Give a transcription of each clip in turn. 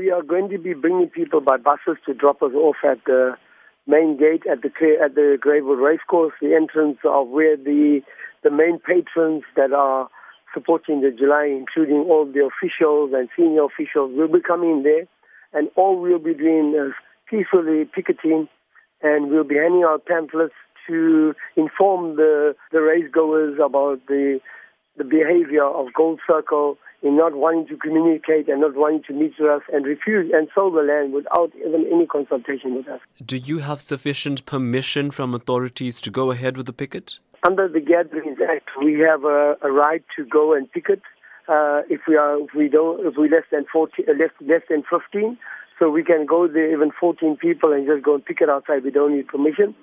We are going to be bringing people by buses to drop us off at the main gate at the at the Clairwood Racecourse, the entrance of where the the main patrons that are supporting the July, including all the officials and senior officials, will be coming there, and all we'll be doing is peacefully picketing, and we'll be handing out pamphlets to inform the the race goers about the the behavior of Gold Circle in not wanting to communicate and not wanting to meet with us and refuse and sell the land without even any consultation with us. Do you have sufficient permission from authorities to go ahead with the picket? Under the Gatherings Act, we have a, a right to go and picket uh, if we are if we don't if we less than 14, uh, less less than 15. So we can go there even 14 people and just go and picket outside. We don't need permission.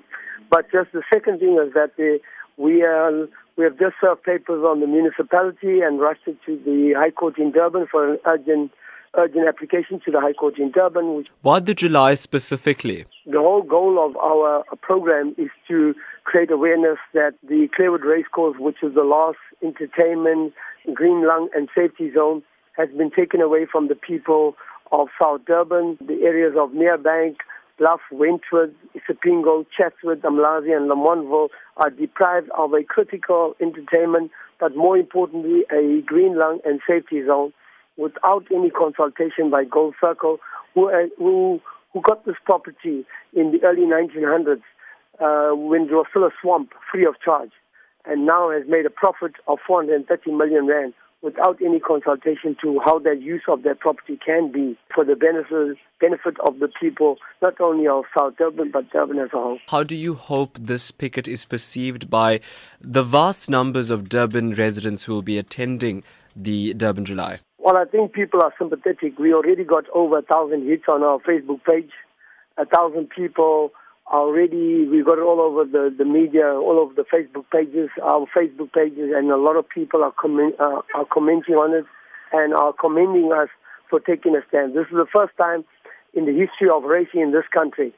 But just the second thing is that the, we are we have just served papers on the municipality and rushed it to the High Court in Durban for an urgent urgent application to the High Court in Durban. Why the July specifically? The whole goal of our program is to create awareness that the Clairwood Racecourse, which is the last entertainment, green lung and safety zone, has been taken away from the people of South Durban, the areas of Merebank, Bluff, Wentworth, Isipingo, Chatsworth, Umlazi, and Lamontville are deprived of a critical entertainment, but more importantly, a green lung and safety zone without any consultation by Gold Circle, who, uh, who, who got this property in the early 1900s uh, when it was still a swamp, free of charge, and now has made a profit of 430 million rand without any consultation to how that use of that property can be for the benefit, benefit of the people, not only of South Durban, but Durban as a whole. How do you hope this picket is perceived by the vast numbers of Durban residents who will be attending the Durban July? Well, I think people are sympathetic. We already got over a thousand hits on our Facebook page, a thousand people already we got it all over the, the media, all over the Facebook pages, our Facebook pages, and a lot of people are, comment, uh, are commenting on it and are commending us for taking a stand. This is the first time in the history of racing in this country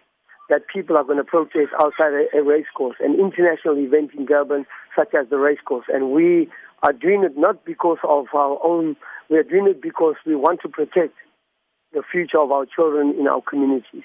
that people are going to protest outside a, a race course, an international event in Durban such as the race course. And we are doing it not because of our own, we are doing it because we want to protect the future of our children in our communities.